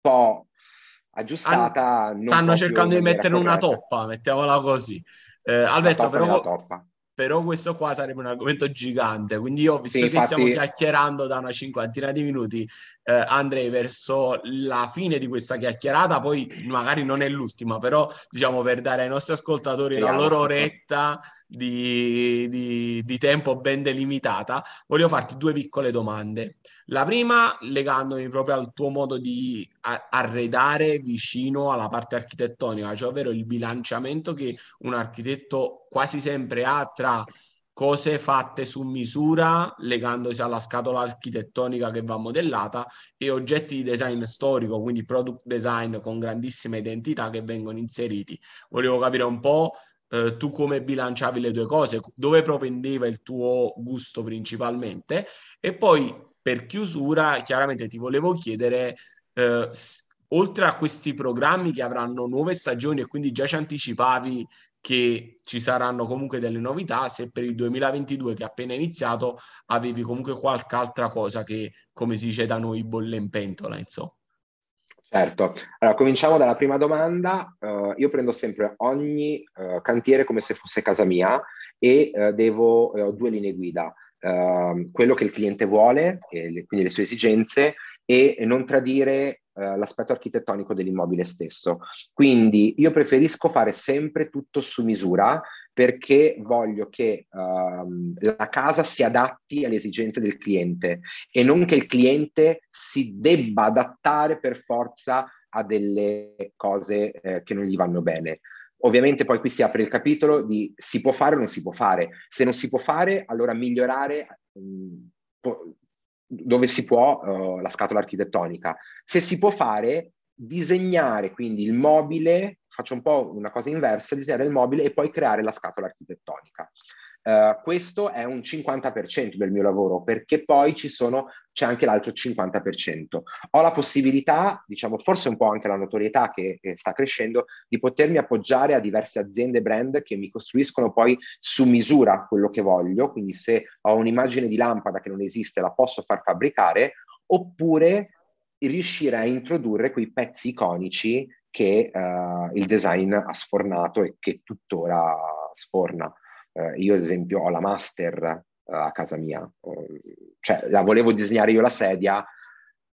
po' aggiustata. An- stanno cercando di mettere corretta. una toppa, mettiamola così. Eh, Alberto, però, però questo qua sarebbe un argomento gigante, quindi io, visto Sì, che infatti- stiamo chiacchierando da una cinquantina di minuti, eh, andrei verso la fine di questa chiacchierata, poi magari non è l'ultima, però diciamo per dare ai nostri ascoltatori la Speriamo. loro oretta di, di- di tempo ben delimitata, voglio farti due piccole domande. La prima legandomi proprio al tuo modo di arredare vicino alla parte architettonica, cioè ovvero il bilanciamento che un architetto quasi sempre ha tra cose fatte su misura, legandosi alla scatola architettonica che va modellata, e oggetti di design storico, quindi product design con grandissima identità che vengono inseriti. Volevo capire un po' eh, tu come bilanciavi le due cose, dove propendeva il tuo gusto principalmente, e poi per chiusura, chiaramente ti volevo chiedere, eh, oltre a questi programmi che avranno nuove stagioni e quindi già ci anticipavi che ci saranno comunque delle novità, se per il 2022 che è appena iniziato avevi comunque qualche altra cosa che, come si dice da noi, bolle in pentola, insomma. Certo, allora cominciamo dalla prima domanda. Eh, io prendo sempre ogni eh, cantiere come se fosse casa mia e eh, devo, ho due linee guida, quello che il cliente vuole, le- quindi le sue esigenze, e non tradire eh, l'aspetto architettonico dell'immobile stesso. Quindi io preferisco fare sempre tutto su misura perché voglio che ehm, la casa si adatti alle esigenze del cliente e non che il cliente si debba adattare per forza a delle cose eh, che non gli vanno bene. Ovviamente poi qui si apre il capitolo di si può fare o non si può fare. Se non si può fare, allora migliorare mh, po- dove si può eh, la scatola architettonica. Se si può fare, disegnare quindi il mobile, faccio un po' una cosa inversa, disegnare il mobile e poi creare la scatola architettonica. Eh, questo è un 50% del mio lavoro perché poi ci sono, c'è anche l'altro 50%. Ho la possibilità, diciamo forse un po' anche la notorietà che, che sta crescendo, di potermi appoggiare a diverse aziende brand che mi costruiscono poi su misura quello che voglio, quindi se ho un'immagine di lampada che non esiste la posso far fabbricare, oppure riuscire a introdurre quei pezzi iconici che eh, il design ha sfornato e che tuttora sforna. Eh, io ad esempio ho la master eh, a casa mia, cioè la volevo disegnare io la sedia,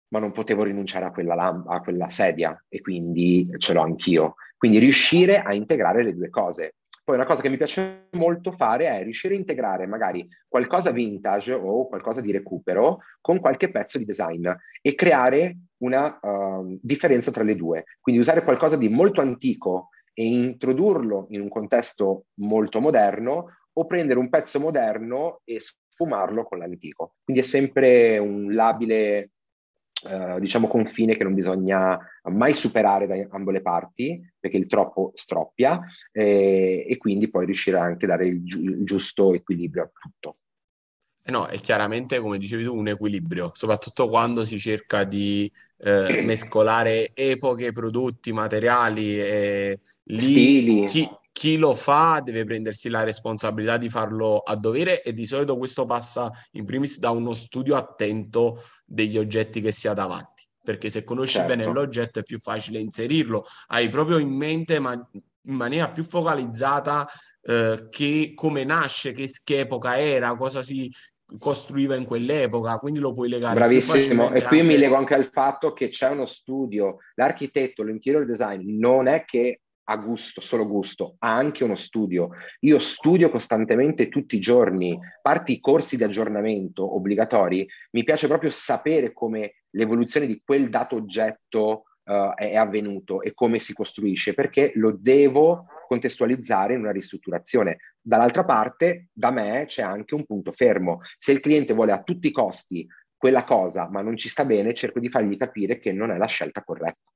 ma non potevo rinunciare a quella, lam- a quella sedia e quindi ce l'ho anch'io. Quindi riuscire a integrare le due cose. Poi una cosa che mi piace molto fare è riuscire a integrare magari qualcosa vintage o qualcosa di recupero con qualche pezzo di design e creare una uh, differenza tra le due. Quindi usare qualcosa di molto antico e introdurlo in un contesto molto moderno o prendere un pezzo moderno e sfumarlo con l'antico. Quindi è sempre un labile Uh, diciamo confine che non bisogna mai superare da ambo le parti perché il troppo stroppia eh, e quindi poi riuscire anche a dare il, gi- il giusto equilibrio a tutto. Eh No, è chiaramente, come dicevi tu, un equilibrio, soprattutto quando si cerca di eh, mescolare epoche, prodotti, materiali e lì Stili. chi, chi lo fa deve prendersi la responsabilità di farlo a dovere e di solito questo passa in primis da uno studio attento degli oggetti che si ha davanti, perché se conosci Certo. bene l'oggetto è più facile inserirlo, hai proprio in mente ma in maniera più focalizzata eh, che come nasce, che, che epoca era, cosa si costruiva in quell'epoca, quindi lo puoi legare Bravissimo, e qui mi anche- lego anche al fatto che c'è uno studio, l'architetto, l'interior design non è che ha gusto, solo gusto, ha anche uno studio. Io studio costantemente tutti i giorni, parti i corsi di aggiornamento obbligatori, mi piace proprio sapere come l'evoluzione di quel dato oggetto uh, è, avvenuto e come si costruisce, perché lo devo contestualizzare in una ristrutturazione. Dall'altra parte, da me c'è anche un punto fermo. Se il cliente vuole a tutti i costi quella cosa, ma non ci sta bene, cerco di fargli capire che non è la scelta corretta.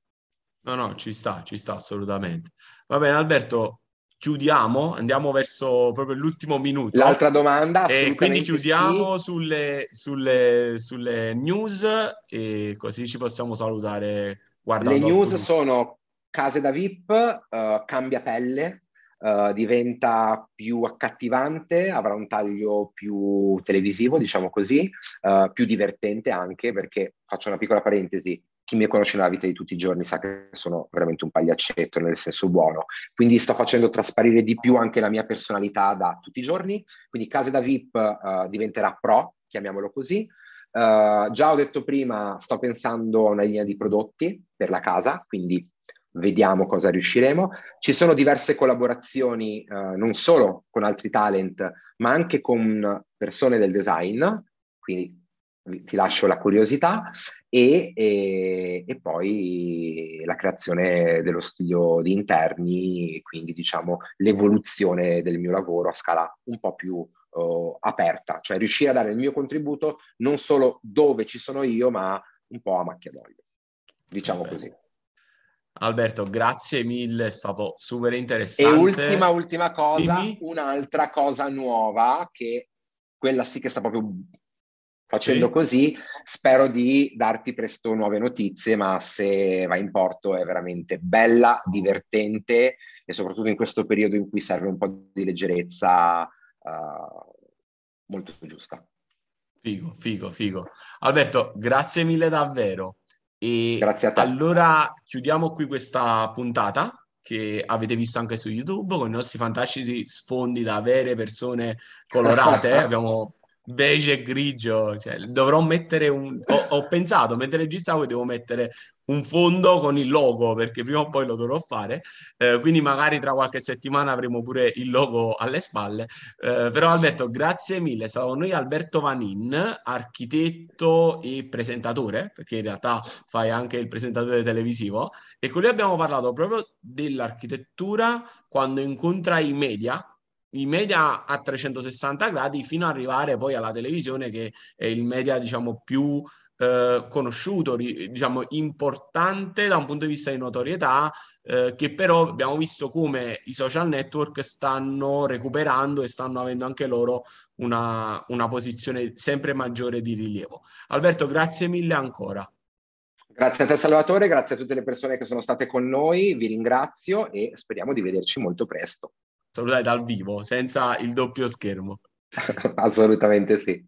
No, no, ci sta, ci sta assolutamente. Va bene, Alberto, chiudiamo, andiamo verso proprio l'ultimo minuto. L'altra domanda. E quindi chiudiamo sì. sulle, sulle, sulle, news e così ci possiamo salutare. Le news sono case da VIP, uh, cambia pelle, uh, diventa più accattivante, avrà un taglio più televisivo, diciamo così, uh, più divertente anche perché, faccio una piccola parentesi, chi mi conosce nella vita di tutti i giorni sa che sono veramente un pagliaccetto nel senso buono. Quindi sto facendo trasparire di più anche la mia personalità da tutti i giorni. Quindi Case da VIP uh, diventerà pro, chiamiamolo così. Uh, già ho detto prima, sto pensando a una linea di prodotti per la casa, quindi vediamo cosa riusciremo. Ci sono diverse collaborazioni, uh, non solo con altri talent, ma anche con persone del design, quindi ti lascio la curiosità, e, e, e, poi la creazione dello studio di interni, quindi diciamo l'evoluzione del mio lavoro a scala un po' più uh, aperta, cioè riuscire a dare il mio contributo non solo dove ci sono io, ma un po' a macchia d'olio, diciamo Perfetto. così. Alberto, grazie mille, è stato super interessante. E ultima, ultima cosa, Dimmi. un'altra cosa nuova che quella sì che sta proprio Facendo sì. così spero di darti presto nuove notizie, ma se va in porto è veramente bella, divertente e soprattutto in questo periodo in cui serve un po' di leggerezza uh, molto giusta. Figo, figo, figo. Alberto, grazie mille davvero. E grazie a te. Allora chiudiamo qui questa puntata che avete visto anche su YouTube con i nostri fantastici sfondi da vere persone colorate. Abbiamo beige e grigio, cioè, dovrò mettere un... Ho, ho pensato, mentre registravo, devo mettere un fondo con il logo, perché prima o poi lo dovrò fare, eh, quindi magari tra qualche settimana avremo pure il logo alle spalle. Eh, però Alberto, grazie mille, Stavo noi Alberto Vanin, architetto e presentatore, perché in realtà fai anche il presentatore televisivo, e con lui abbiamo parlato proprio dell'architettura quando incontra i media, i media a 360 gradi fino ad arrivare poi alla televisione che è il media diciamo più eh, conosciuto, diciamo importante da un punto di vista di notorietà, eh, che però abbiamo visto come i social network stanno recuperando e stanno avendo anche loro una, una posizione sempre maggiore di rilievo. Alberto, grazie mille ancora. Grazie a te Salvatore, grazie a tutte le persone che sono state con noi, vi ringrazio e speriamo di vederci molto presto salutare dal vivo, senza il doppio schermo. Assolutamente sì.